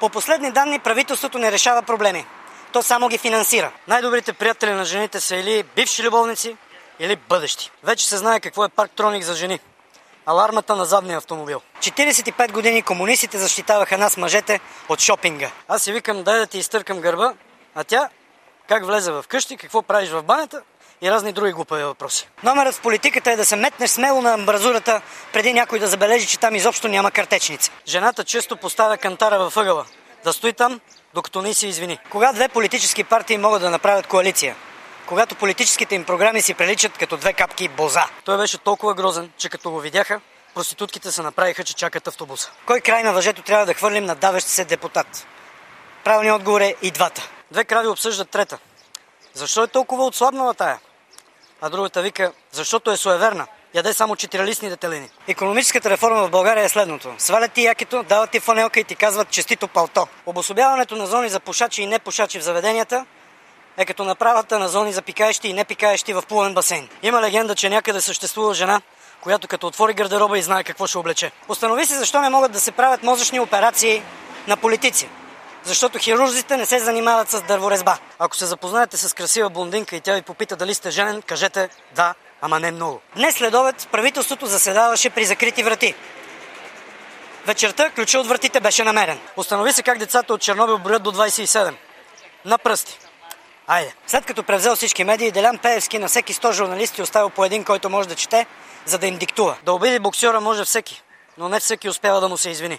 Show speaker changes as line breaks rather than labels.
По последни данни правителството не решава проблеми. То само ги финансира. Най-добрите приятели на жените са или бивши любовници, или бъдещи. Вече се знае какво е парк Троник за жени. Алармата на задния автомобил. 45 години комунистите защитаваха нас мъжете от шопинга. Аз си викам, дай да ти изтъркам гърба, а тя как влезе в къщи, какво правиш в банята и разни други глупави въпроси. Номерът в политиката е да се метнеш смело на амбразурата, преди някой да забележи, че там изобщо няма картечница. Жената често поставя кантара във ъгъла. Да стои там, докато не се извини. Кога две политически партии могат да направят коалиция? Когато политическите им програми си приличат като две капки боза. Той беше толкова грозен, че като го видяха, проститутките се направиха, че чакат автобуса. Кой край на въжето трябва да хвърлим на давещ се депутат? Правилният отговор е и двата. Две крави обсъждат трета. Защо е толкова отслабнала тая? А другата вика, защото е суеверна. Яде само четирилистни детелини. Економическата реформа в България е следното. Свалят ти якито, дават ти фанелка и ти казват честито палто. Обособяването на зони за пушачи и непушачи в заведенията е като направата на зони за пикаещи и непикаещи в плувен басейн. Има легенда, че някъде съществува жена, която като отвори гардероба и знае какво ще облече. Установи се защо не могат да се правят мозъчни операции на политици защото хирурзите не се занимават с дърворезба. Ако се запознаете с красива блондинка и тя ви попита дали сте женен, кажете да, ама не много. Днес след обед правителството заседаваше при закрити врати. Вечерта ключа от вратите беше намерен. Установи се как децата от Чернобил броят до 27. На пръсти. Айде. След като превзел всички медии, Делян Пеевски на всеки 100 журналисти оставил по един, който може да чете, за да им диктува. Да обиди боксера може всеки, но не всеки успява да му се извини.